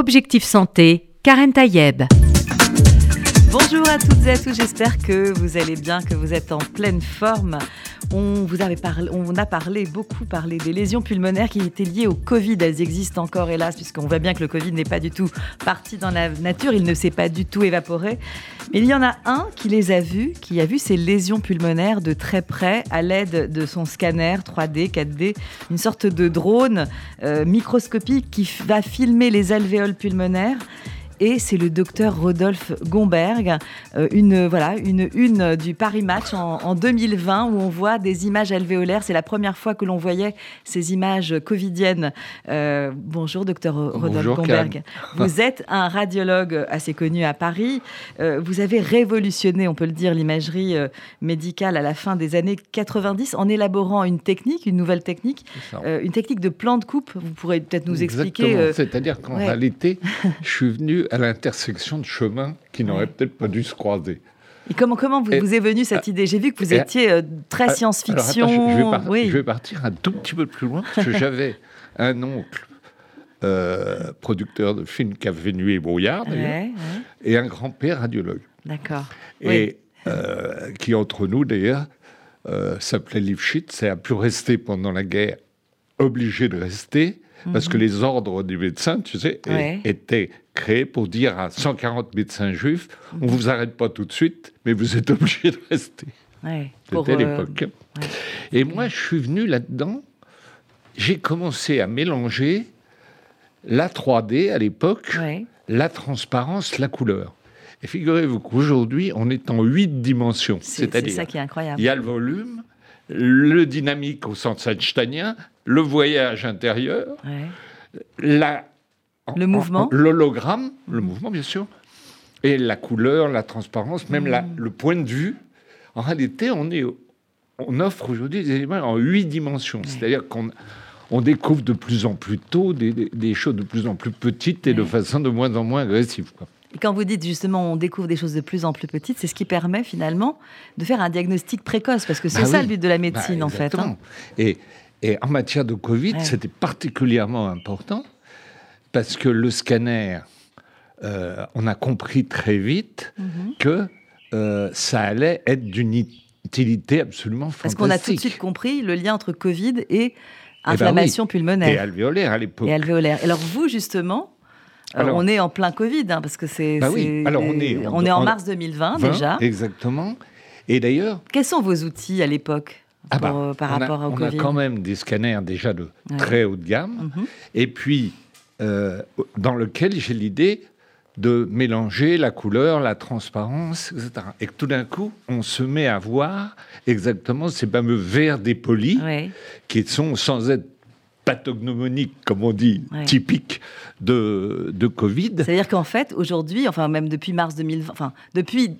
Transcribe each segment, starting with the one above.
Objectif Santé, Karen Tayeb. Bonjour à toutes et à tous, j'espère que vous allez bien, que vous êtes en pleine forme. On, vous avait parlé, on a parlé, beaucoup parlé des lésions pulmonaires qui étaient liées au Covid. Elles existent encore, hélas, puisqu'on voit bien que le Covid n'est pas du tout parti dans la nature, il ne s'est pas du tout évaporé. Mais il y en a un qui les a vues, qui a vu ces lésions pulmonaires de très près à l'aide de son scanner 3D, 4D, une sorte de drone euh, microscopique qui va filmer les alvéoles pulmonaires et c'est le docteur Rodolphe Gomberg, euh, une, voilà, une une du Paris Match en, 2020 où on voit des images alvéolaires. C'est la première fois que l'on voyait ces images covidiennes. Euh, bonjour, docteur Rodolphe Gomberg. Vous êtes un radiologue assez connu à Paris. Euh, vous avez révolutionné, on peut le dire, l'imagerie médicale à la fin des années 90 en élaborant une technique, une nouvelle technique, une technique de plan de coupe. Vous pourrez peut-être nous expliquer. C'est-à-dire qu'en réalité, je suis venu à l'intersection de chemins qui n'auraient peut-être pas dû se croiser. Et comment, comment vous, vous est venue cette idée J'ai vu que vous étiez euh, très science-fiction. Je, vais partir un tout petit peu plus loin, parce que j'avais un oncle euh, producteur de films qui avait Nuit et Brouillard, et un grand-père radiologue. D'accord. Et euh, qui, entre nous, d'ailleurs, s'appelait Lifshitz et a pu rester pendant la guerre, obligé de rester, parce que mhm. les ordres du médecin, tu sais, étaient créés pour dire à 140 médecins juifs on ne vous arrête pas tout de suite, mais vous êtes obligé de rester. C'était l'époque. Et moi, je suis venu là-dedans. J'ai commencé à mélanger la 3D à l'époque, la transparence, la couleur. Et figurez-vous qu'aujourd'hui, on est en huit dimensions. C'est ça qui est incroyable. Il y a le volume, le dynamique au sens einsteinien, le voyage intérieur, la, le mouvement, l'hologramme, le mouvement bien sûr, et la couleur, la transparence, même la, mm. le point de vue. En réalité, on, est, on offre aujourd'hui des éléments en huit dimensions. C'est-à-dire qu'on on découvre de plus en plus tôt des, des, choses de plus en plus petites et de façon de moins en moins agressive. Quoi. Et quand vous dites justement on découvre des choses de plus en plus petites, c'est ce qui permet finalement de faire un diagnostic précoce, parce que c'est bah ça le but de la médecine bah, en fait. Hein. Et, et, en matière de Covid, c'était particulièrement important parce que le scanner, euh, on a compris très vite mhm. que euh, ça allait être d'une utilité absolument fantastique. Parce qu'on a tout de suite compris le lien entre Covid et eh ben inflammation pulmonaire. Et alvéolaire à l'époque. Et alvéolaire. Alors vous, justement, alors, on est en plein Covid, hein, parce que c'est. Bah oui. Alors on est, on, est en mars 2020 déjà. Exactement. Et d'ailleurs. Quels sont vos outils à l'époque ah bah, euh, par rapport au Covid On a quand même des scanners déjà de très haut de gamme. Mhm. Et puis, euh, dans lequel j'ai l'idée de mélanger la couleur, la transparence, etc. Et que tout d'un coup, on se met à voir exactement ces fameux verres dépolis qui sont sans être pathognomonique, comme on dit, typique de, de Covid. C'est-à-dire qu'en fait, aujourd'hui, enfin même depuis mars 2020, enfin depuis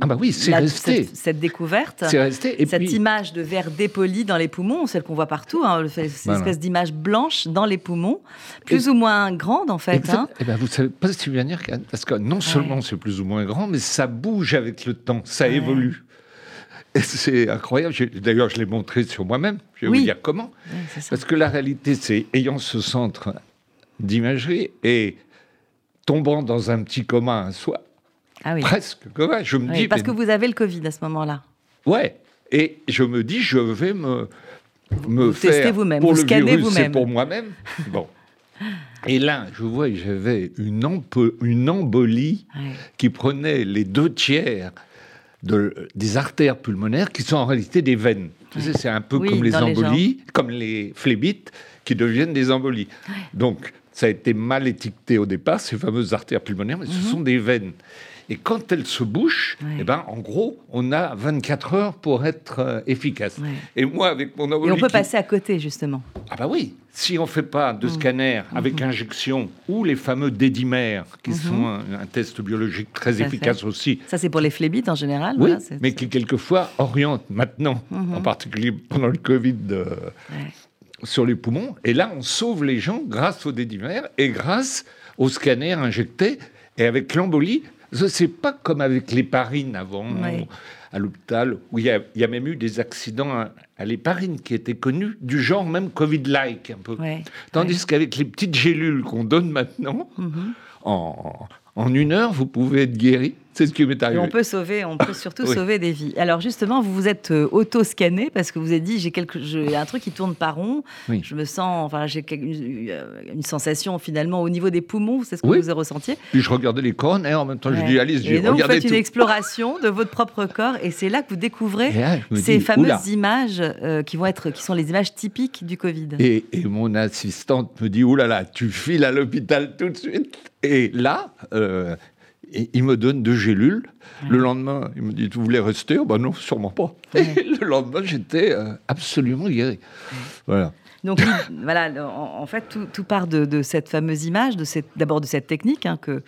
ah bah oui, c'est resté. Cette, découverte, resté. Et cette image de verre dépoli dans les poumons, celle qu'on voit partout, hein, cette espèce d'image blanche dans les poumons, plus ou moins grande en fait. Hein. Eh ben, vous savez pas ce que tu dire, parce que non seulement c'est plus ou moins grand, mais ça bouge avec le temps, ça évolue. C'est incroyable. D'ailleurs, je l'ai montré sur moi-même. Je vais vous dire comment. Parce que la réalité, c'est ayant ce centre d'imagerie et tombant dans un petit commun à soi, ah presque commun, je me dis. Parce que vous avez le Covid à ce moment-là. Ouais. Et je me dis, je vais me, me faire vous-même, pour vous le virus, vous-même. pour moi-même. Bon. Et là, je vois j'avais une, une embolie qui prenait les deux tiers des artères pulmonaires qui sont en réalité des veines. c'est un peu comme les embolies, comme les phlébites qui deviennent des embolies. Donc, ça a été mal étiqueté au départ, ces fameuses artères pulmonaires, mais ce mhm. sont des veines. Et quand elles se bouchent, eh ben, en gros, on a 24 heures pour être euh, efficace. Et moi, avec mon embolie... Et on peut passer à côté, justement. Ah bah oui si on ne fait pas de mm. scanner avec mm-hmm. injection ou les fameux dédimères, qui mm-hmm. sont un, test biologique très efficace aussi. Ça, c'est pour les phlébites en général. Oui, mais qui quelquefois orientent maintenant, mm-hmm. en particulier pendant le Covid, euh, sur les poumons. Et là, on sauve les gens grâce aux dédimères et grâce aux scanners injectés. Et avec l'embolie, ce n'est pas comme avec l'héparine avant à l'hôpital, où il y, a, même eu des accidents à l'héparine qui était connue, du genre même Covid-like un peu. Tandis qu'avec les petites gélules qu'on donne maintenant, mhm. en, en une heure, vous pouvez être guéri. C'est ce qui m'est arrivé. on peut sauver, on peut surtout sauver des vies. Alors justement, vous vous êtes euh, auto-scanné parce que vous avez dit j'ai quelque, j'ai un truc qui tourne pas rond. Je me sens, enfin j'ai une, euh, sensation finalement au niveau des poumons. C'est ce que vous avez ressenti. Puis je regardais les cornes et en même temps je dis allez, et donc vous faites une exploration de votre propre corps et c'est là que vous découvrez ces fameuses images euh, qui vont être, qui sont les images typiques du Covid. Et, et mon assistante me dit oulala, là là, tu files à l'hôpital tout de suite. Et là, et il me donne deux gélules. Le lendemain, il me dit Vous voulez rester? Oh, Ben non, sûrement pas. Et le lendemain, j'étais euh, absolument guéri. Voilà. Donc, voilà, en, fait, tout, part de, cette fameuse image, d'abord de, cette technique hein, que,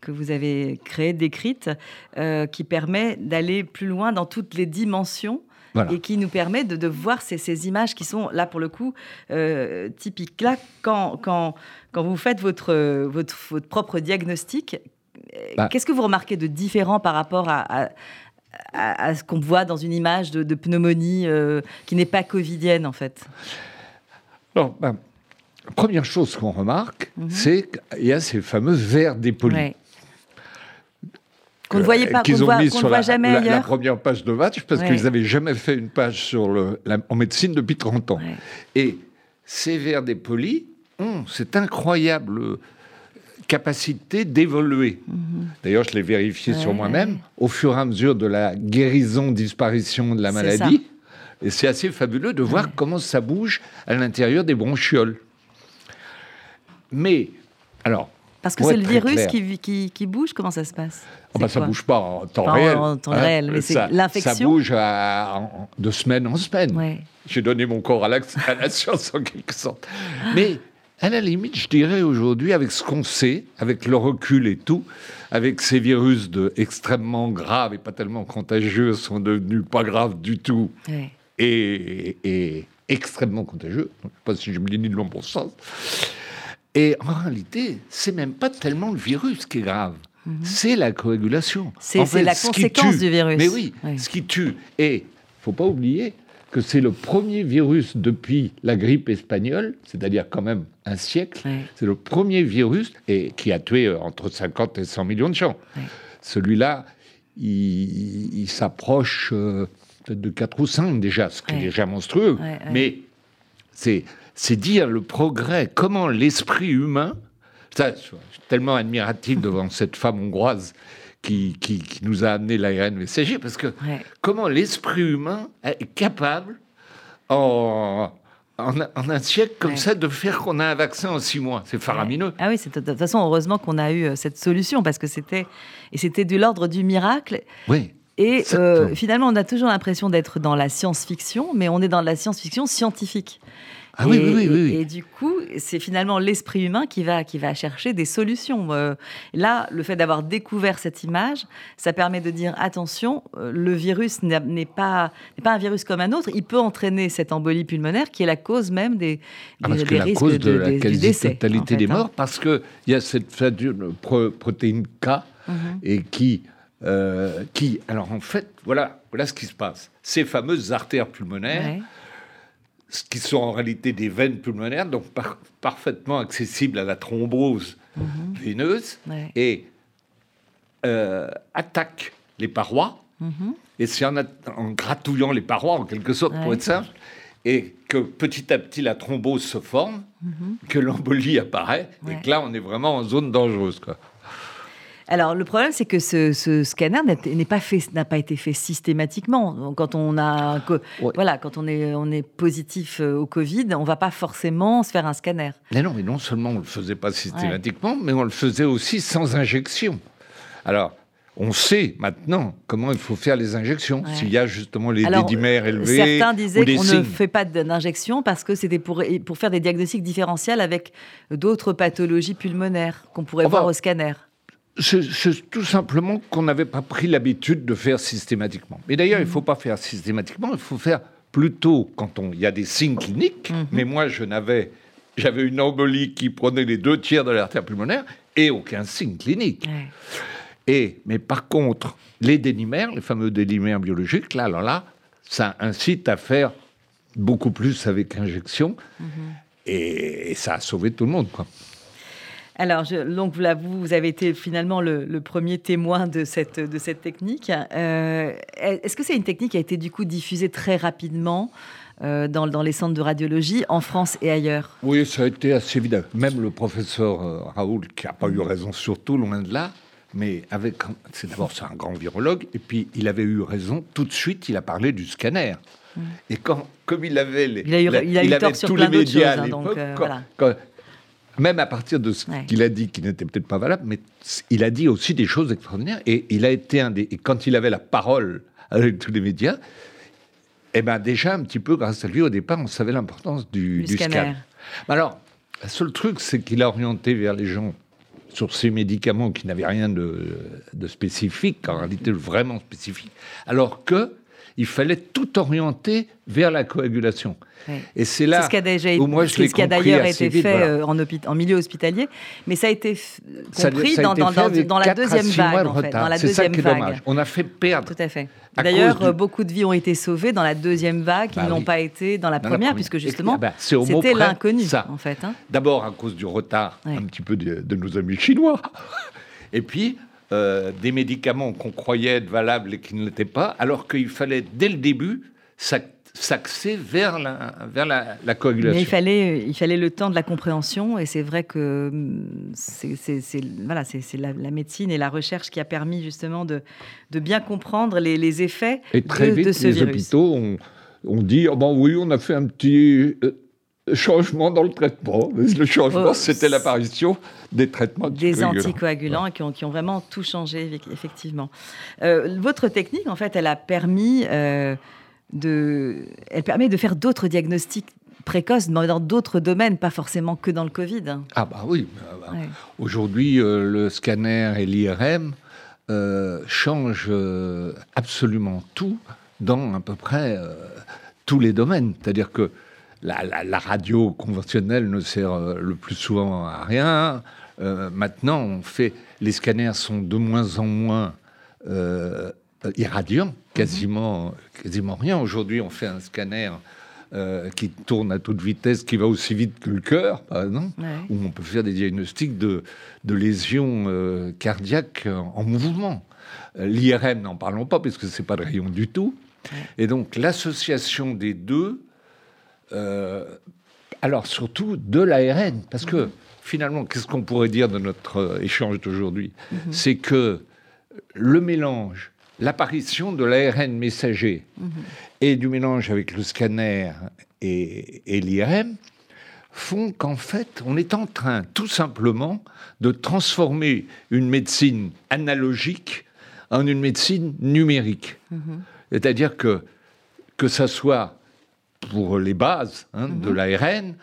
que vous avez créée, décrite, euh, qui permet d'aller plus loin dans toutes les dimensions. Et qui nous permet de, voir ces, images qui sont là pour le coup euh, typiques. Là, quand, quand, quand vous faites votre, votre, votre propre diagnostic, bah. Qu'est-ce que vous remarquez de différent par rapport à, à, ce qu'on voit dans une image de, pneumonie euh, qui n'est pas covidienne, en fait? Alors, bah, première chose qu'on remarque, mhm. c'est qu'il y a ces fameux verres dépolis. Qu'on ne voyait pas, qu'on ne voit, sur la, jamais la, première page de match, parce qu'ils n'avaient jamais fait une page sur le, en médecine depuis 30 ans. Et ces verres dépolis, c'est incroyable capacité d'évoluer. Mhm. D'ailleurs, je l'ai vérifié sur moi-même au fur et à mesure de la guérison-disparition de la maladie. Et c'est assez fabuleux de voir comment ça bouge à l'intérieur des bronchioles. Mais, alors. Parce que c'est le virus qui, qui, bouge, comment ça se passe? Oh Ça ne bouge pas en temps réel. En temps réel, mais c'est l'infection? Ça bouge de semaine en semaine. J'ai donné mon corps à la, à la science en quelque sorte. Mais à la limite, je dirais aujourd'hui, avec ce qu'on sait, avec le recul et tout, avec ces virus de extrêmement graves et pas tellement contagieux sont devenus pas graves du tout et, extrêmement contagieux. Je ne sais pas si je me dis de long bon sens. Et en réalité, c'est même pas tellement le virus qui est grave. Mhm. C'est la coagulation. C'est la conséquence du virus. Mais oui, ce qui tue. Et faut pas oublier que c'est le premier virus depuis la grippe espagnole, c'est-à-dire quand même un siècle. C'est le premier virus et qui a tué euh, entre 50 et 100 millions de gens. Celui-là, il, s'approche euh, de 4 ou 5 déjà, ce qui est déjà monstrueux. Mais c'est dire le progrès, comment l'esprit humain, ça, je suis tellement admiratif devant cette femme hongroise qui, qui, nous a amené l'ARN messager, parce que comment l'esprit humain est capable, en, en, un siècle comme ça, de faire qu'on a un vaccin en six mois? C'est faramineux. Ah oui, de toute façon, heureusement qu'on a eu euh, cette solution, parce que c'était, et c'était de l'ordre du miracle. Oui. Et euh, finalement, on a toujours l'impression d'être dans la science-fiction, mais on est dans la science-fiction scientifique. Ah oui, oui, oui, Et du coup, c'est finalement l'esprit humain qui va, qui va chercher des solutions. Euh, là, le fait d'avoir découvert cette image, ça permet de dire attention, euh, le virus n'est pas, pas un virus comme un autre. Il peut entraîner cette embolie pulmonaire qui est la cause même des, ah, parce que la cause de, la quasi-totalité des hein. morts, parce qu'il y a cette protéine K mhm. et qui. Euh, qui, alors en fait, voilà, voilà ce qui se passe. Ces fameuses artères pulmonaires, ce qui sont en réalité des veines pulmonaires, donc parfaitement accessibles à la thrombose mhm. veineuse, et euh, attaquent les parois. Mhm. Et c'est en, gratouillant les parois, en quelque sorte, pour être simple, et que petit à petit la thrombose se forme, mhm. que l'embolie apparaît, et que là, on est vraiment en zone dangereuse. Quoi. Alors le problème, c'est que ce, scanner n'est pas fait, n'a pas été fait systématiquement. Quand on a, voilà, quand on est, on est positif euh, au Covid, on va pas forcément se faire un scanner. Mais non, mais non seulement on le faisait pas systématiquement, mais on le faisait aussi sans injection. Alors. On sait maintenant comment il faut faire les injections, s'il y a justement les dédimères élevés. Certains disaient qu'on ne fait pas d'injection parce que c'était pour, pour faire des diagnostics différentiels avec d'autres pathologies pulmonaires qu'on pourrait voir au scanner. C'est tout simplement qu'on n'avait pas pris l'habitude de faire systématiquement. Mais d'ailleurs, il ne faut pas faire systématiquement, il faut faire plutôt quand il y a des signes cliniques. Mhm. Mais moi, je n'avais, j'avais une embolie qui prenait les deux tiers de l'artère pulmonaire et aucun signe clinique. Et, mais par contre, les dénimères, les fameux dénimères biologiques, là, alors là, ça incite à faire beaucoup plus avec injection. Mhm. Et, ça a sauvé tout le monde. Quoi. Alors, donc vous, vous avez été finalement le, premier témoin de cette, de cette technique. Euh, est-ce que c'est une technique qui a été du coup diffusée très rapidement euh, dans, dans, les centres de radiologie en France et ailleurs? Oui, ça a été assez évident. Même le professeur euh, Raoul, qui n'a pas eu raison surtout, loin de là, mais avec, c'est d'abord c'est un grand virologue, et puis il avait eu raison tout de suite. Il a parlé du scanner. Mm. Et quand, comme il avait les, il a eu, il a eu tort sur plein les médias choses, hein, donc, voilà même à partir de ce qu'il a dit, qui n'était peut-être pas valable, mais il a dit aussi des choses extraordinaires. Et il a été un des. Et quand il avait la parole avec tous les médias, eh ben déjà, un petit peu grâce à lui, au départ, on savait l'importance du, du, scanner. Alors, le seul truc, c'est qu'il a orienté vers les gens sur ces médicaments qui n'avaient rien de, de, spécifique, en réalité vraiment spécifique, alors que il fallait tout orienter vers la coagulation. Et c'est là ce qui a déjà été, moi je ce qui a d'ailleurs été fait euh, en, en, milieu hospitalier, mais ça a été compris dans, la deuxième vague. En fait, dans la deuxième vague. On a fait perdre. Tout à fait. D'ailleurs, beaucoup de vies ont été sauvées dans la deuxième vague, qui bah n'ont pas été dans la, première, puisque justement, bah, c'était l'inconnu, en fait. Hein. D'abord à cause du retard, un petit peu de, de nos amis chinois. Et puis, euh, des médicaments qu'on croyait être valables et qui ne l'étaient pas, alors qu'il fallait dès le début s'axer vers la, vers la, coagulation. Mais il fallait, il fallait le temps de la compréhension, et c'est vrai que hum, c'est voilà, la, la, médecine et la recherche qui a permis justement de, de bien comprendre les, les effets et très de, vite, ce les virus. hôpitaux ont, ont dit oh ben oui, on a fait un petit euh, changement dans le traitement. Le changement, oh, c'était l'apparition des traitements Des anticoagulants qui, ont, qui, ont, vraiment tout changé, effectivement. Euh, votre technique, en fait, elle a permis, euh, de, elle permet de faire d'autres diagnostics précoces dans d'autres domaines, pas forcément que dans le Covid. Ah bah oui. Bah, bah. Aujourd'hui, euh, le scanner et l'IRM changent absolument tout dans à peu près tous les domaines. C'est-à-dire que la, radio conventionnelle ne sert euh, le plus souvent à rien. Euh, maintenant, on fait, les scanners sont de moins en moins euh, irradiants, quasiment, quasiment rien. Aujourd'hui, on fait un scanner qui tourne à toute vitesse, qui va aussi vite que le cœur, par exemple, où on peut faire des diagnostics de, lésions cardiaques en, mouvement. L'IRM, n'en parlons pas, parce que c'est pas de rayon du tout. Et donc, l'association des deux alors surtout de l'ARN, parce que finalement, qu'est-ce qu'on pourrait dire de notre euh, échange d'aujourd'hui? Mhm. C'est que le mélange, l'apparition de l'ARN messager mhm. et du mélange avec le scanner et, et l'IRM font qu'en fait, on est en train tout simplement de transformer une médecine analogique en une médecine numérique. Mhm. C'est-à-dire que que ça soit pour les bases hein, de mhm. l'ARN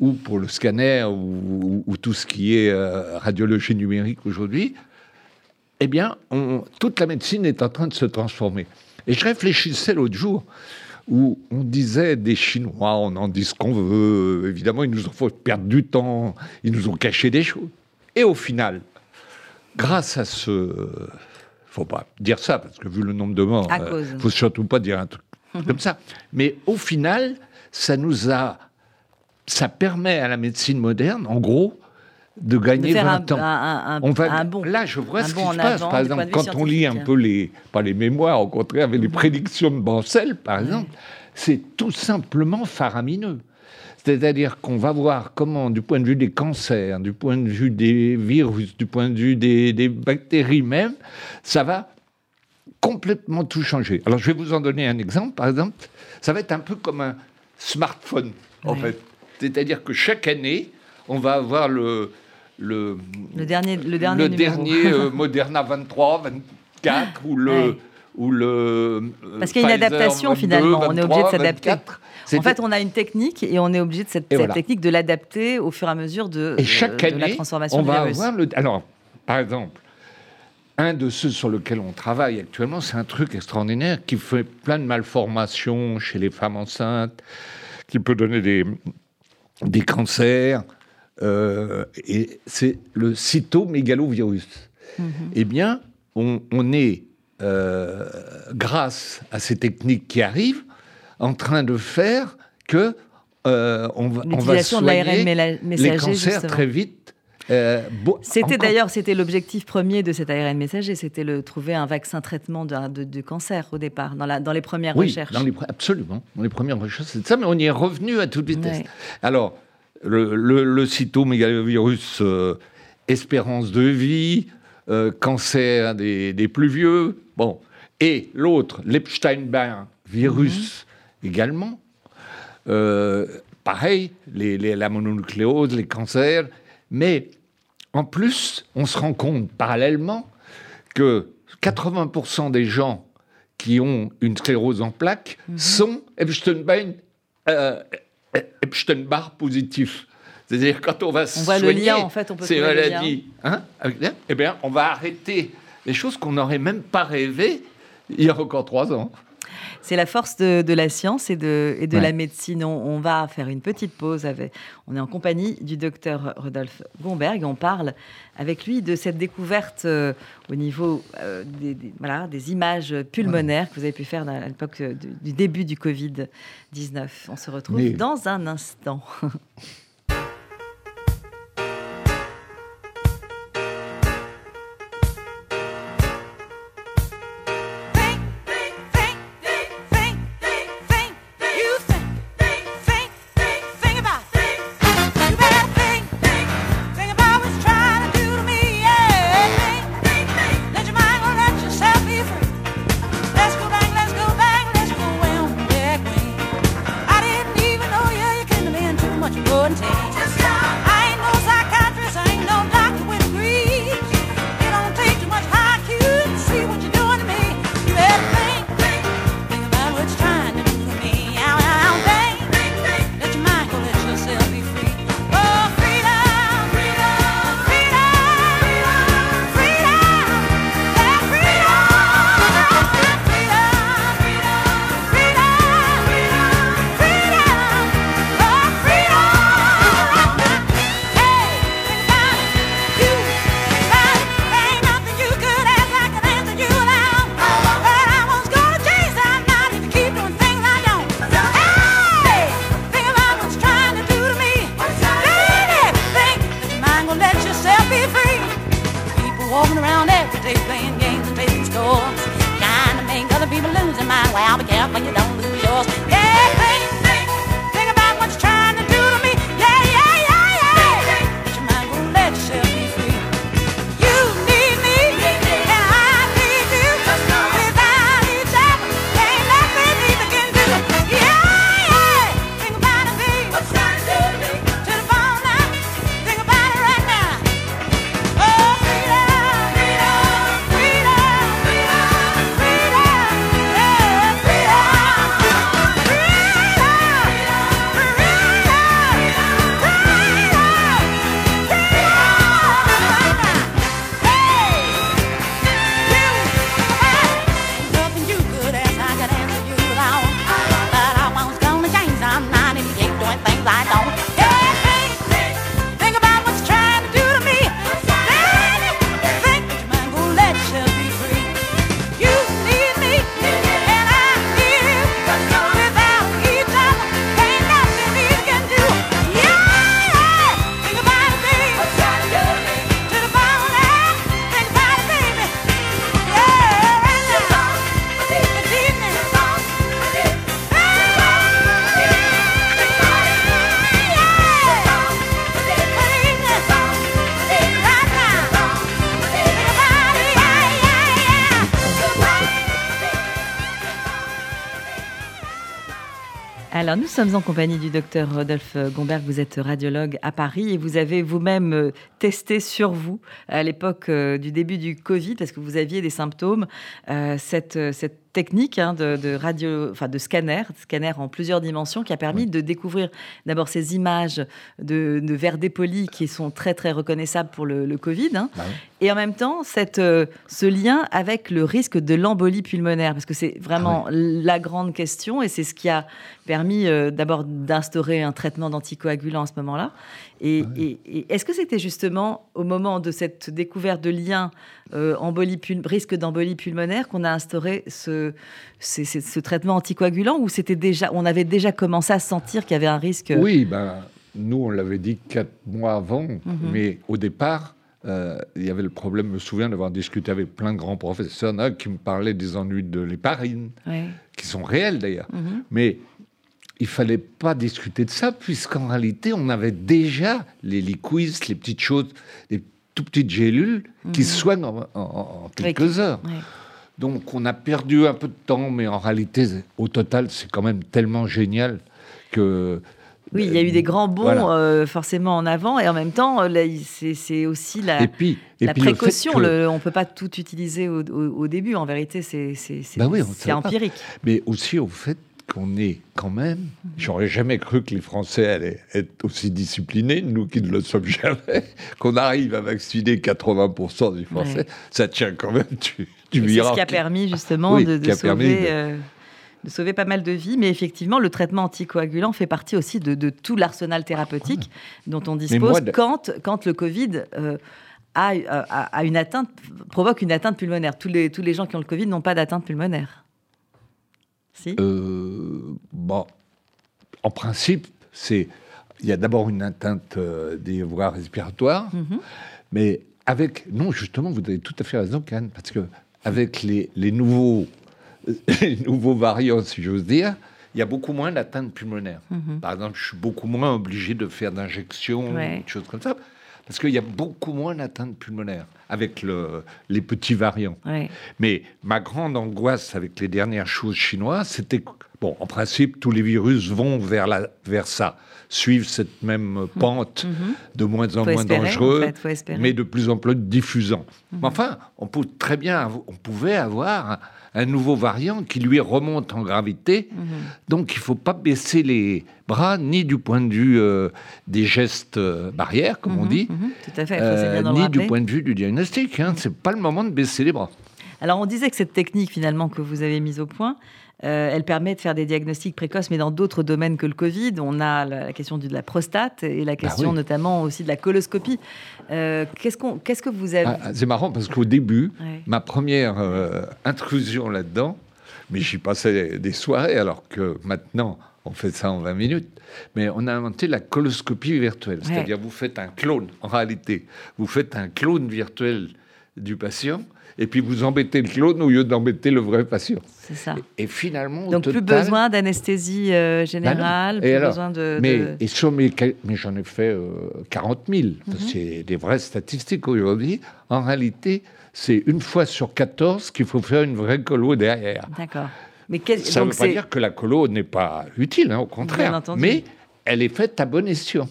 ou pour le scanner ou, tout ce qui est euh, radiologie numérique aujourd'hui, eh bien, toute la médecine est en train de se transformer. Et je réfléchissais l'autre jour où on disait des Chinois, on en dit ce qu'on veut, évidemment, ils nous ont fait perdre du temps, ils nous ont caché des choses. Et au final, grâce à ce... faut pas dire ça, parce que vu le nombre de morts, il euh, ne faut surtout pas dire un truc comme ça. Mais au final, ça nous a, ça permet à la médecine moderne, en gros, de gagner 20 ans. Un, on va, bon, là, je vois ce qui se passe. Par exemple, quand on lit un peu les, pas les mémoires, au contraire, avec les prédictions de Bancel, par exemple, c'est tout simplement faramineux. C'est-à-dire qu'on va voir comment, du point de vue des cancers, du point de vue des virus, du point de vue des, des bactéries même, ça va complètement tout changer. Alors je vais vous en donner un exemple. Par exemple, ça va être un peu comme un smartphone, en fait. C'est-à-dire que chaque année, on va avoir le, le, le dernier, le dernier, le dernier euh, Moderna 23, 24 ou le. Ou le euh, Parce qu'il y a une adaptation finalement, on est obligé de s'adapter. En fait, on a une technique et on est obligé de cette, technique de l'adapter au fur et à mesure de, et chaque euh, année, la transformation on va Avoir le, alors, par exemple, un de ceux sur lesquels on travaille actuellement, c'est un truc extraordinaire qui fait plein de malformations chez les femmes enceintes, qui peut donner des, des cancers. Euh, et c'est le cytomégalovirus. Mm Eh bien, on, est, euh, grâce à ces techniques qui arrivent, en train de faire que euh, on, va, on va soigner les cancers très vite. Euh, c'était d'ailleurs c'était l'objectif premier de cet ARN messager, c'était le trouver un vaccin traitement de, de, cancer au départ, dans, la, dans les premières recherches. Dans les, absolument, dans les premières recherches, c'est ça, mais on y est revenu à toute vitesse. Alors, le, le, cytomégalovirus, euh, espérance de vie, cancer des, des, plus vieux, bon, et l'autre, l'Epstein-Barr virus mhm. également. Euh, pareil, les, la mononucléose, les cancers. Mais en plus, on se rend compte parallèlement que 80% des gens qui ont une sclérose en plaques mhm. sont Epstein-Barr euh, Epstein. C'est-à-dire quand on va on voit le lien, en fait, on peut ces maladies, hein, eh bien, on va arrêter les choses qu'on n'aurait même pas rêvé il y a encore trois ans. C'est la force de, la science et de, et de la médecine. On, va faire une petite pause. Avec, on est en compagnie du docteur Rodolphe Gomberg. On parle avec lui de cette découverte euh, au niveau euh, des, voilà, des images pulmonaires que vous avez pu faire à l'époque euh, du, début du Covid-19. On se retrouve dans un instant. Nous sommes en compagnie du docteur Rodolphe Gomberg. Vous êtes radiologue à Paris et vous avez vous-même euh, testé sur vous à l'époque euh, du début du Covid, parce que vous aviez des symptômes, euh, cette technique hein, de, radio, enfin de scanner, scanner en plusieurs dimensions, qui a permis de découvrir d'abord ces images de, de verres dépolis qui sont très très reconnaissables pour le, Covid, hein. bah et en même temps cette, euh, ce lien avec le risque de l'embolie pulmonaire, parce que c'est vraiment ah la grande question, et c'est ce qui a permis euh, d'abord d'instaurer un traitement d'anticoagulant à ce moment-là. Et, est-ce que c'était justement au moment de cette découverte de lien euh, risque d'embolie pulmonaire qu'on a instauré ce ce, ce traitement anticoagulant ou c'était déjà, on avait déjà commencé à sentir qu'il y avait un risque Oui, ben, nous, on l'avait dit quatre mois avant, mhm. mais au départ, euh, il y avait le problème, je me souviens d'avoir discuté avec plein de grands professeurs qui me parlaient des ennuis de l'héparine, qui sont réels d'ailleurs. Mhm. Mais il fallait pas discuter de ça, puisqu'en réalité, on avait déjà les liquids, les petites choses, les tout petites gélules qui mhm. soignent en, quelques heures. Donc on a perdu un peu de temps, mais en réalité, au total, c'est quand même tellement génial que oui, il y a eu des grands bons euh, forcément en avant, et en même temps, c'est aussi la, la précaution. on ne peut pas tout utiliser au, début. En vérité, c'est bah empirique. Mais aussi au fait qu'on est quand même. J'aurais jamais cru que les Français allaient être aussi disciplinés, nous qui ne le sommes jamais, qu'on arrive à vacciner 80% des Français. Ça tient quand même du, du C'est ce qui a permis justement de, sauver. Euh, de sauver pas mal de vies. Mais effectivement, le traitement anticoagulant fait partie aussi de, tout l'arsenal thérapeutique dont on dispose quand, quand le Covid euh, a, une atteinte, provoque une atteinte pulmonaire. Tous les, tous les gens qui ont le Covid n'ont pas d'atteinte pulmonaire. Si euh, bon, En principe, c'est il y a d'abord une atteinte euh, des voies respiratoires, mhm. mais avec non justement, vous avez tout à fait raison, Karen, parce que avec les, les nouveaux les nouveaux variants, si j'ose dire, il y a beaucoup moins d'atteinte pulmonaire. Mhm. Par exemple, je suis beaucoup moins obligé de faire d'injections, des choses comme ça, parce qu'il y a beaucoup moins d'atteinte pulmonaire avec le, les petits variants. Mais ma grande angoisse avec les dernières choses chinoises, c'était bon, en principe, tous les virus vont vers, la, vers ça, suivent cette même mhm. pente mhm. de moins en moins dangereux, mais de plus en plus diffusant. Mais enfin, on peut très bien, on pouvait avoir un nouveau variant qui lui remonte en gravité. Mhm. Donc il ne faut pas baisser les bras, ni du point de vue euh, des gestes euh, barrières, comme on mhm, dit, mhm. euh, ni du point de vue du diagnostic. Hein. Ce n'est pas le moment de baisser les bras. Alors on disait que cette technique finalement que vous avez mise au point, euh, elle permet de faire des diagnostics précoces, mais dans d'autres domaines que le Covid. On a la, question de la prostate et la bah question notamment aussi de la coloscopie. Euh, qu'est-ce, qu'on, qu'est-ce que vous avez... Ah, c'est marrant parce qu'au début, ma première euh, intrusion là-dedans, mais j'y passais des soirées alors que maintenant on fait ça en 20 minutes. Mais on a inventé la coloscopie virtuelle. C'est-à-dire, vous faites un clone, en réalité. Vous faites un clone virtuel du patient et puis vous embêtez le clone au lieu d'embêter le vrai patient. C'est ça. Et, finalement, donc plus besoin d'anesthésie euh, générale, plus besoin de. Mais, Et sur mais j'en ai fait 40 euh, 000. Mhm. C'est des vraies statistiques aujourd'hui. En réalité, c'est une fois sur 14 qu'il faut faire une vraie colo derrière. D'accord. Mais ça ne veut pas dire que la colo n'est pas utile, hein, au contraire. Mais elle est faite à bon escient.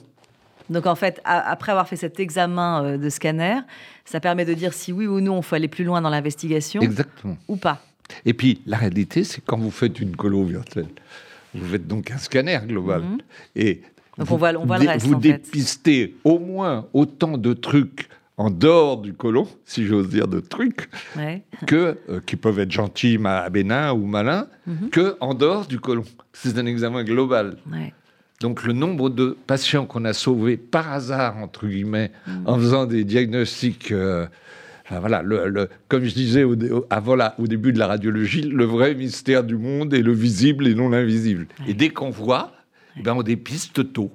Donc en fait, après avoir fait cet examen euh, de scanner, ça permet de dire si oui ou non il faut aller plus loin dans l'investigation. Exactement. Ou pas. Et puis la réalité, c'est quand vous faites une colo virtuelle, vous faites donc un scanner global. Mhm. Et donc vous, on voit, on voit le reste, vous dépistez au moins autant de trucs en dehors du colon, si j'ose dire, de trucs, que, euh, qui peuvent être gentils, bénins ou malins, mhm. que en dehors du colon. C'est un examen global. Ouais. Donc le nombre de patients qu'on a sauvés par hasard, entre guillemets, en faisant des diagnostics... Euh, voilà, le, comme je disais au, avant au début de la radiologie, le vrai mystère du monde est le visible et non l'invisible. Et dès qu'on voit, eh ben on dépiste tôt.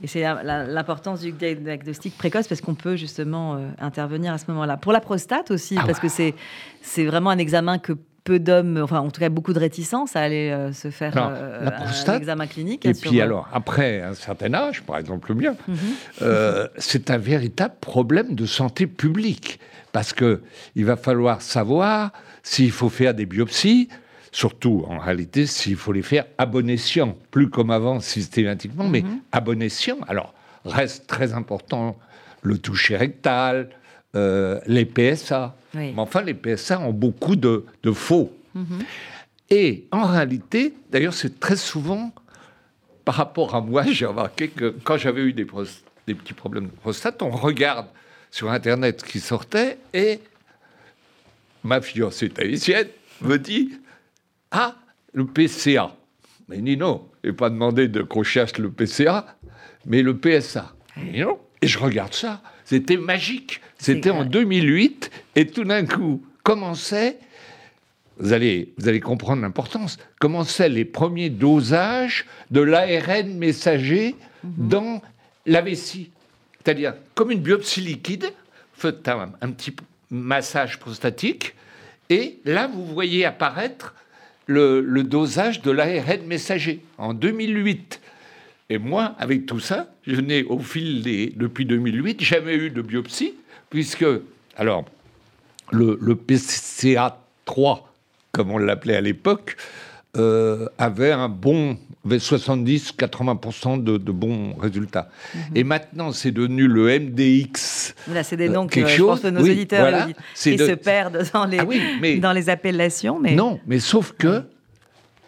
Et c'est l'importance du diagnostic précoce parce qu'on peut justement euh, intervenir à ce moment-là. Pour la prostate aussi, ah parce que c'est vraiment un examen que peu d'hommes, enfin en tout cas beaucoup de réticence à aller euh, se faire euh, un examen clinique. Et puis alors, après un certain âge, par exemple le mien, mhm. euh, c'est un véritable problème de santé publique. Parce que il va falloir savoir s'il faut faire des biopsies, surtout en réalité s'il faut les faire à bon escient, plus comme avant systématiquement, mais mhm. à bon escient. Alors, reste très important le toucher rectal, les PSA. Mais enfin, les PSA ont beaucoup de, faux. Mhm. Et en réalité, d'ailleurs, c'est très souvent, par rapport à moi, j'ai remarqué que quand j'avais eu des, des, petits problèmes de prostate, on regarde sur Internet ce qui sortait et ma fiancée tahitienne me dit Ah, le PCA. Mais Nino, je n'ai pas demandé de qu'on cherche le PCA, mais le PSA. Et je regarde ça. C'était magique. C'était en 2008 et tout d'un coup commençait vous allez, vous allez comprendre l'importance. Comment c'est les premiers dosages de l'ARN messager mhm. dans la vessie C'est-à-dire, comme une biopsie liquide, faites un, un petit massage prostatique, et là, vous voyez apparaître le, dosage de l'ARN messager en 2008. Et moi, avec tout ça, je n'ai au fil des. depuis 2008 jamais eu de biopsie, puisque. Alors, le, le PCA3, comme on l'appelait à l'époque, euh, avait un bon, 70-80% de, bons résultats. Mhm. Et maintenant, c'est devenu le MDX. Là, c'est des noms que je pense que nos auditeurs qui se perdent dans les, ah dans les appellations. Mais... Non, mais sauf que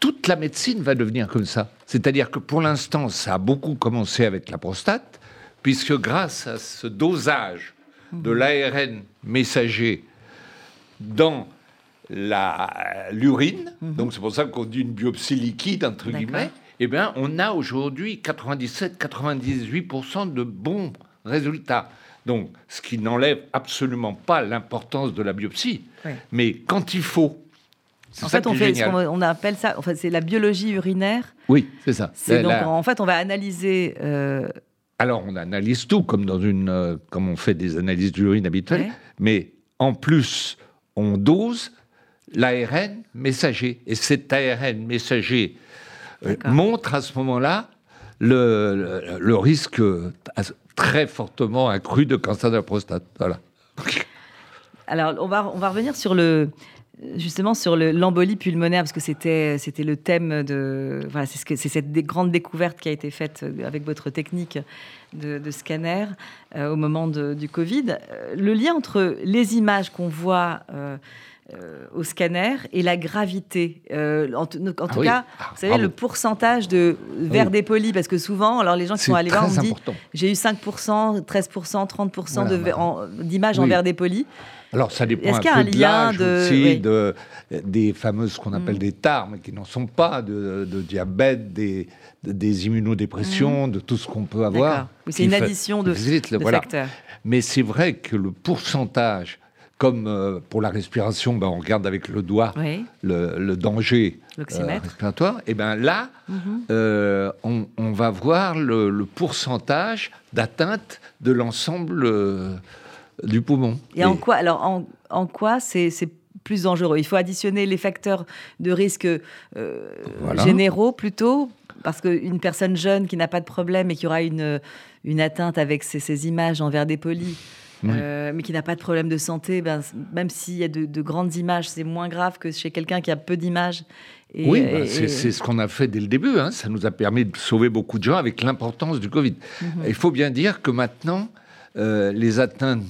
toute la médecine va devenir comme ça. C'est-à-dire que pour l'instant, ça a beaucoup commencé avec la prostate, puisque grâce à ce dosage de l'ARN messager dans l'urine, mhm. donc c'est pour ça qu'on dit une biopsie liquide, entre guillemets, eh bien, on a aujourd'hui 97-98% de bons résultats. Donc, ce qui n'enlève absolument pas l'importance de la biopsie. Mais quand il faut, en fait, on, fait on, appelle ça, en fait, c'est la biologie urinaire. Oui, c'est ça. donc, en fait, on va analyser. Euh, Alors, on analyse tout, comme dans une, euh, comme on fait des analyses d'urine habituelles, mais en plus, on dose l'ARN messager. Et cet ARN messager euh, montre à ce moment-là le, risque très fortement accru de cancer de la prostate. Voilà. Alors, on va, on va revenir sur le, justement sur l'embolie pulmonaire, parce que c'était le thème de. Voilà, c'est ce cette grande découverte qui a été faite avec votre technique de, scanner euh, au moment du Covid. Le lien entre les images qu'on voit. Euh, euh, au scanner et la gravité. Euh, en, tout ah cas, ah, vous savez, le pourcentage de verre dépoli, parce que souvent, alors les gens qui sont allés voir, on dit j'ai eu 5%, 13%, 30% d'images en verre dépoli. Alors ça dépend un peu un de lien de... aussi, de, des fameuses, ce qu'on appelle mm. des tarmes, qui n'en sont pas, de, diabète, des, des immunodépressions, mm. de tout ce qu'on peut avoir. c'est une addition de, facteurs. Mais c'est vrai que le pourcentage comme euh, pour la respiration, ben, on regarde avec le doigt le, danger euh, respiratoire, et bien là, mhm. euh, on, va voir le, pourcentage d'atteinte de l'ensemble du poumon. Et, en quoi Alors, en, quoi c'est plus dangereux? Il faut additionner les facteurs de risque généraux plutôt parce qu'une personne jeune qui n'a pas de problème et qui aura une, une atteinte avec ces, ces images en verre dépoli, euh, mais qui n'a pas de problème de santé, ben, même s'il y a de, grandes images, c'est moins grave que chez quelqu'un qui a peu d'images. oui, bah, c'est ce qu'on a fait dès le début. Hein. Ça nous a permis de sauver beaucoup de gens avec l'importance du Covid. Mhm. Il faut bien dire que maintenant, euh, les atteintes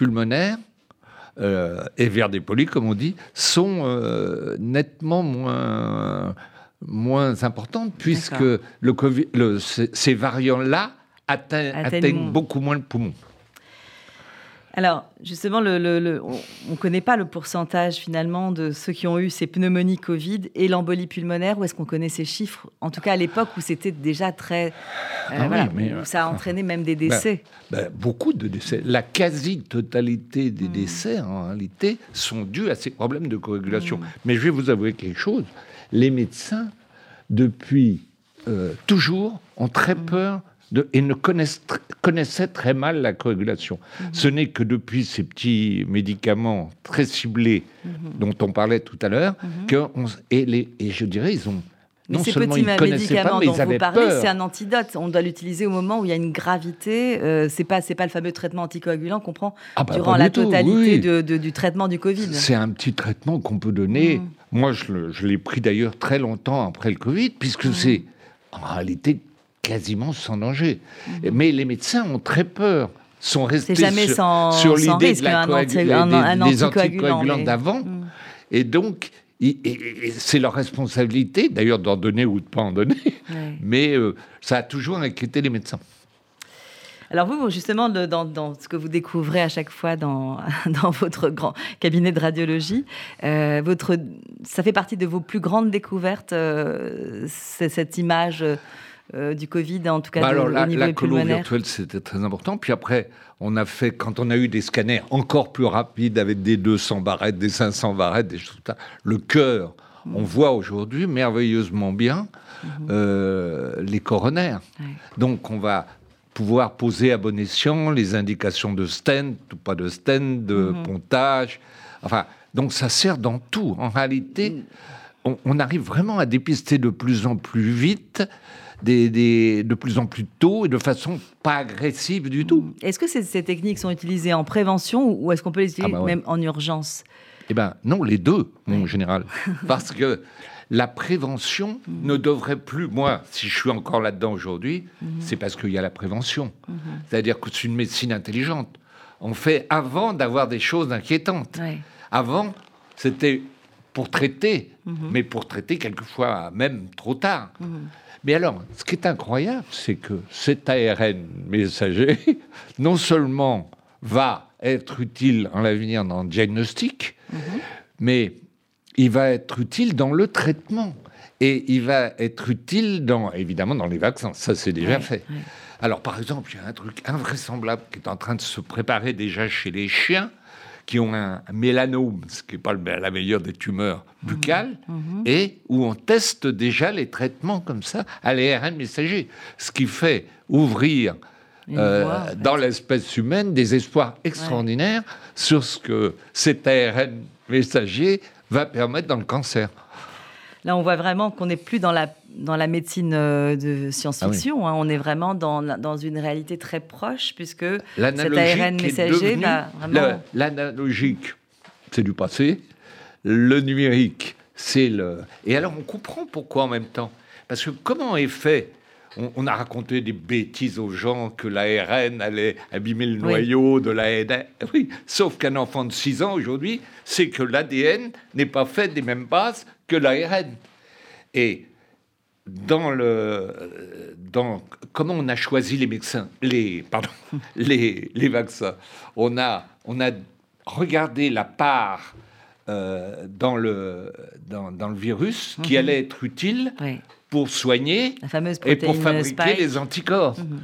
pulmonaires euh, et vers des polis, comme on dit, sont nettement moins, moins importantes puisque le COVID, ces variants-là atteignent beaucoup moins le poumon. Alors, justement, le, on ne connaît pas le pourcentage finalement de ceux qui ont eu ces pneumonies Covid et l'embolie pulmonaire. Où est-ce qu'on connaît ces chiffres? En tout cas, à l'époque où c'était déjà très. Euh, ah voilà, où ça a entraîné même des ben, décès. Ben, beaucoup de décès. La quasi-totalité des hmm. décès, en réalité, sont dus à ces problèmes de coagulation. Hmm. Mais je vais vous avouer quelque chose. Les médecins, depuis euh, toujours, ont très hmm. peur et ne connaissaient très mal la coagulation. Mhm. Ce n'est que depuis ces petits médicaments très ciblés mhm. dont on parlait tout à l'heure, mhm. que et, les, et je dirais, ils ont mais non ces petits médicaments pas, dont vous parlez, c'est un antidote. On doit l'utiliser au moment où il y a une gravité. Euh, c'est pas, c'est pas le fameux traitement anticoagulant qu'on prend ah bah, durant la totalité de, du traitement du Covid. C'est un petit traitement qu'on peut donner. Moi, je, je l'ai pris d'ailleurs très longtemps après le Covid, puisque c'est en réalité quasiment sans danger. Mhm. Mais les médecins ont très peur sont restés jamais sur, sans, sur l'idée de la des, anticoagulants d'avant. Et donc, c'est leur responsabilité, d'ailleurs, d'en donner ou de ne pas en donner. Mais euh, ça a toujours inquiété les médecins. Alors vous, justement, dans, ce que vous découvrez à chaque fois dans, dans votre grand cabinet de radiologie, euh, votre, ça fait partie de vos plus grandes découvertes, euh, cette image du Covid, en tout cas bah alors, au niveau la colo virtuelle, c'était très important. Puis après, on a fait, quand on a eu des scanners encore plus rapides, avec des 200 barrettes, des 500 barrettes, des choses le cœur, mm. on voit aujourd'hui merveilleusement bien mm-hmm. les coronaires. Donc on va pouvoir poser à bon escient les indications de stent ou pas de stent, de mm-hmm. pontage. Enfin, donc ça sert dans tout. En réalité, on, arrive vraiment à dépister de plus en plus vite. Des, de plus en plus tôt et de façon pas agressive du tout. Est-ce que ces, techniques sont utilisées en prévention ou est-ce qu'on peut les utiliser ah bah même en urgence? Eh bien non, les deux, en général. Parce que la prévention ne devrait plus, moi, si je suis encore là-dedans aujourd'hui, mm-hmm. c'est parce qu'il y a la prévention. Mm-hmm. C'est-à-dire que c'est une médecine intelligente. On fait avant d'avoir des choses inquiétantes. Avant, c'était pour traiter, mhm. mais pour traiter quelquefois même trop tard. Mais alors, ce qui est incroyable, c'est que cet ARN messager, non seulement va être utile en l'avenir dans le diagnostic, mhm. mais il va être utile dans le traitement. Et il va être utile, dans, évidemment, dans les vaccins. Ça, c'est déjà fait. Alors, par exemple, il y a un truc invraisemblable qui est en train de se préparer déjà chez les chiens qui ont un mélanome, ce qui n'est pas la meilleure des tumeurs buccales, mhm. Mhm. et où on teste déjà les traitements comme ça à l'ARN messager, ce qui fait ouvrir euh, dans l'espèce humaine des espoirs extraordinaires sur ce que cet ARN messager va permettre dans le cancer. Là, on voit vraiment qu'on n'est plus dans la, dans la médecine euh, de science-fiction. Ah hein. On est vraiment dans, dans une réalité très proche, puisque cet ARN messager va vraiment... L'analogique, c'est du passé. Le numérique, c'est le... Et alors, on comprend pourquoi en même temps. Parce que comment est fait on, a raconté des bêtises aux gens que l'ARN allait abîmer le noyau de l'ADN. Oui, sauf qu'un enfant de 6 ans aujourd'hui, c'est que l'ADN n'est pas fait des mêmes bases que l'ARN. Et dans le, dans comment on a choisi les médecins, les, pardon, les, les vaccins, on a, on a regardé la part euh, dans, le, dans, dans, le virus qui mhm. allait être utile pour soigner et pour fabriquer les anticorps. Mhm.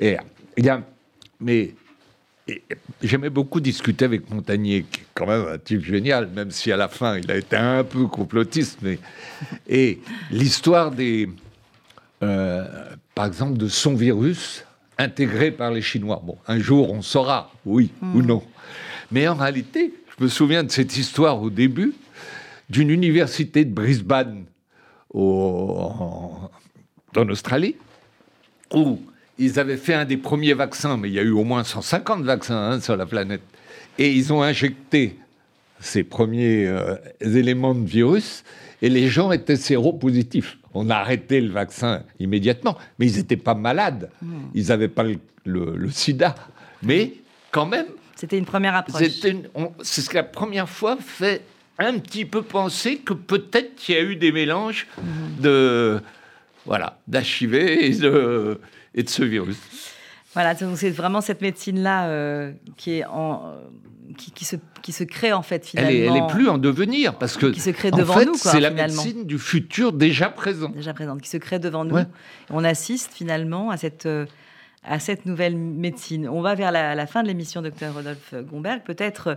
Et il y a, mais J'aimais beaucoup discuter avec Montagnier, qui est quand même un type génial, même si à la fin il a été un peu complotiste. Mais... Et l'histoire des. Euh, par exemple, de son virus intégré par les Chinois. Bon, un jour on saura, oui ou hmm. non. Mais en réalité, je me souviens de cette histoire au début d'une université de Brisbane au, en Australie, où ils avaient fait un des premiers vaccins, mais il y a eu au moins 150 vaccins hein, sur la planète. Et ils ont injecté ces premiers euh, éléments de virus, et les gens étaient séropositifs. On a arrêté le vaccin immédiatement, mais ils n'étaient pas malades. Hmm. Ils n'avaient pas le, sida. Mais quand même. C'était une première approche. C'est ce que la première fois fait un petit peu penser que peut-être il y a eu des mélanges hmm. de voilà, d'HIV et de, et de ce virus. Voilà, donc c'est vraiment cette médecine-là euh, qui est en, euh, qui, se, qui se crée en fait finalement. Elle est, plus en devenir parce que qui se crée devant nous. C'est la médecine du futur déjà présent. Déjà présente, qui se crée devant nous. On assiste finalement à cette euh, à cette nouvelle médecine. On va vers la, la fin de l'émission, docteur Rodolphe Gomberg. Peut-être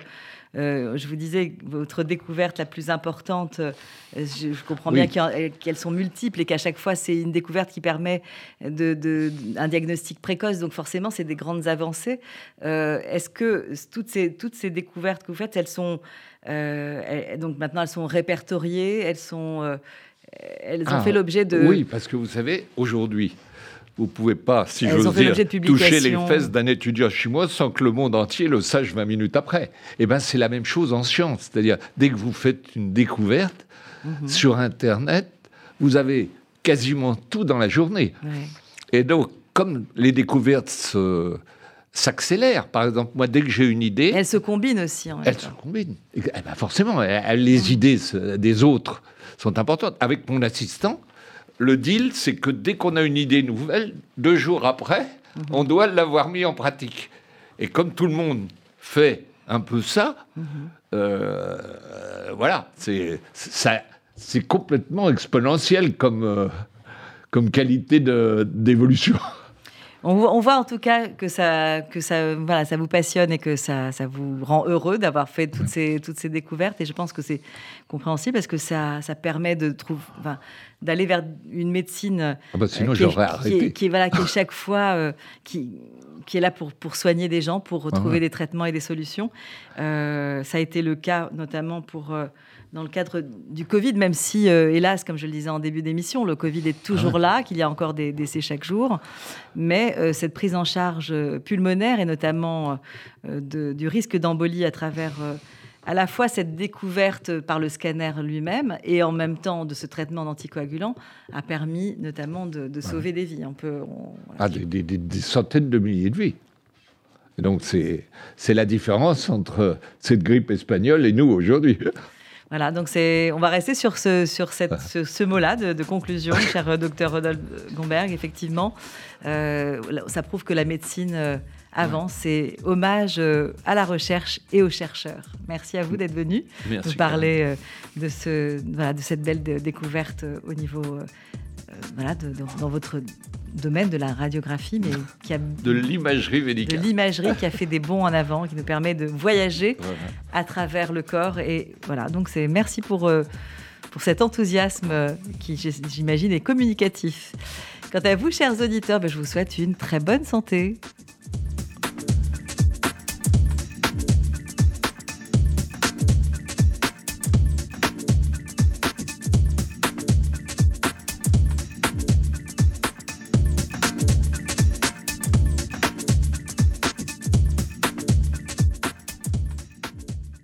euh, je vous disais, votre découverte la plus importante, euh, je, comprends bien qu'elles sont multiples et qu'à chaque fois, c'est une découverte qui permet de, un diagnostic précoce. Donc forcément, c'est des grandes avancées. Euh, est-ce que toutes ces, toutes ces découvertes que vous faites, elles sont... donc maintenant, elles sont répertoriées, elles, sont, elles ont ah, fait l'objet de... Oui, parce que vous savez, aujourd'hui, vous pouvez pas, si j'ose dire, toucher les fesses d'un étudiant chinois sans que le monde entier le sache 20 minutes après. Eh bien, c'est la même chose en science. C'est-à-dire, dès que vous faites une découverte mhm. sur Internet, vous avez quasiment tout dans la journée. Et donc, comme les découvertes s'accélèrent. Par exemple, moi, dès que j'ai une idée... Elles se combinent aussi. En elles se combinent. Eh ben forcément, les idées des autres sont importantes. Avec mon assistant, le deal, c'est que dès qu'on a une idée nouvelle, deux jours après, mhm. on doit l'avoir mis en pratique. Et comme tout le monde fait un peu ça, mhm. euh, voilà, c'est complètement exponentiel comme, euh, comme qualité d'évolution. On, voit en tout cas que ça, que ça, voilà, ça vous passionne et que ça, ça vous rend heureux d'avoir fait toutes ces, toutes ces découvertes. Et je pense que c'est compréhensible parce que ça, ça permet de trouver, d'aller vers une médecine ah bah sinon, euh, qui, est, qui, est, voilà, qui est chaque fois euh, qui, qui est là pour, pour soigner des gens, pour retrouver ah des traitements et des solutions. Euh, ça a été le cas notamment pour dans le cadre du Covid, même si, euh, hélas, comme je le disais en début d'émission, le Covid est toujours ah là, qu'il y a encore des décès chaque jour. Mais euh, cette prise en charge euh, pulmonaire et notamment du risque d'embolie à travers à la fois cette découverte par le scanner lui-même et en même temps de ce traitement d'anticoagulant a permis notamment de, sauver des vies. On peut, ah, des, des, centaines de milliers de vies. Et donc c'est la différence entre cette grippe espagnole et nous aujourd'hui. Voilà, donc c'est, on va rester sur ce, sur cette, ce, mot-là de, conclusion, cher euh, docteur Rodolphe Gomberg. Effectivement, euh, ça prouve que la médecine euh, avance. Et hommage à la recherche et aux chercheurs. Merci à vous d'être venu nous parler de, ce, de cette belle découverte au niveau voilà, dans votre domaine de la radiographie, mais qui a de l'imagerie médicale, de l'imagerie qui a fait des bons en avant, qui nous permet de voyager à travers le corps. Et voilà, donc c'est merci pour euh, pour cet enthousiasme euh, qui, j'imagine, est communicatif. Quant à vous, chers auditeurs, ben, je vous souhaite une très bonne santé.